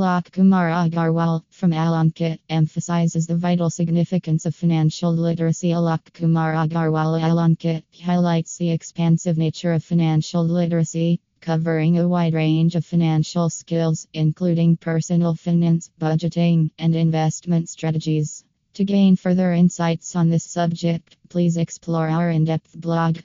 Alok Kumar Agarwal from Alankit emphasizes the vital significance of financial literacy. Alok Kumar Agarwal Alankit highlights the expansive nature of financial literacy, covering a wide range of financial skills, including personal finance, budgeting, and investment strategies. To gain further insights on this subject, please explore our in depth blog.